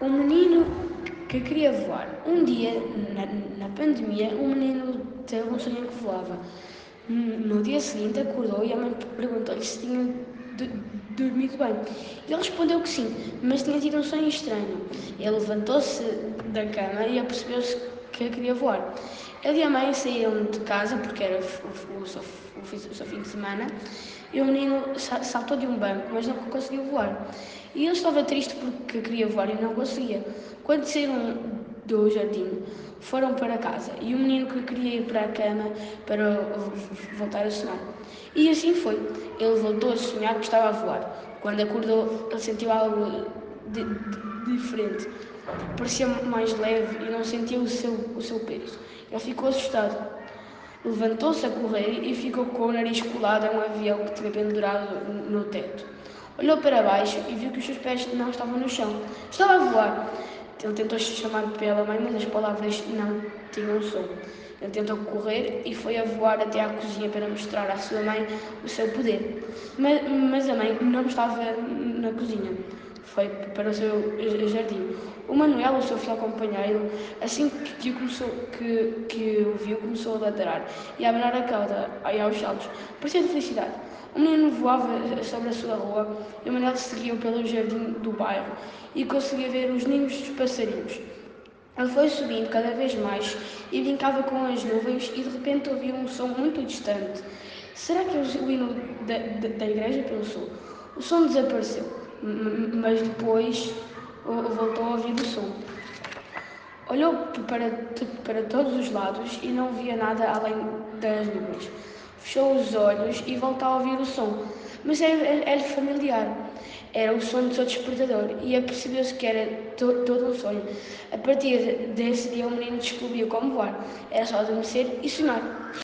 Um menino que queria voar. Um dia, na, na pandemia, um menino teve um sonho que voava. No dia seguinte acordou e a mãe perguntou-lhe se tinha dormido bem. Ele respondeu que sim, mas tinha tido um sonho estranho. Ele levantou-se da cama e apercebeu-se que queria voar. Ele e a mãe saíram de casa porque era o, o, o, o seu fim de semana e o menino saltou de um banco, mas não conseguiu voar. E ele estava triste porque queria voar e não conseguia. Quando saíram do jardim, foram para casa e o menino que queria ir para a cama para voltar a sonhar. E assim foi. Ele voltou a sonhar que estava a voar. Quando acordou, ele sentiu algo de, de, diferente. Parecia mais leve e não sentiu o seu, o seu peso. Ele ficou assustado. Levantou-se a correr e ficou com o nariz colado a um avião que tinha pendurado no teto. Olhou para baixo e viu que os seus pés não estavam no chão. Estava a voar. Ele tentou chamar pela mãe, mas as palavras não tinham som. Ele tentou correr e foi a voar até à cozinha para mostrar à sua mãe o seu poder. Mas, mas a mãe não estava na cozinha. Foi para o seu jardim. O Manuel, o seu fiel companheiro, assim que, começou, que, que o viu, começou a ladrar e a abanar a cauda e aos saltos. Parecia de felicidade. O menino voava sobre a sua rua e o Manuel seguiu pelo jardim do bairro e conseguia ver os ninhos dos passarinhos. Ele foi subindo cada vez mais e brincava com as nuvens e de repente ouviu um som muito distante. Será que é o hino da, da, da igreja? pensou. O som desapareceu, mas depois voltou a ouvir o som. Olhou para, para todos os lados e não via nada além das nuvens. Fechou os olhos e voltou a ouvir o som, mas era-lhe familiar. Era o som do seu despertador e apercebeu-se que era to todo um sonho. A partir desse dia, o menino descobriu como voar. Era só adormecer e sonhar.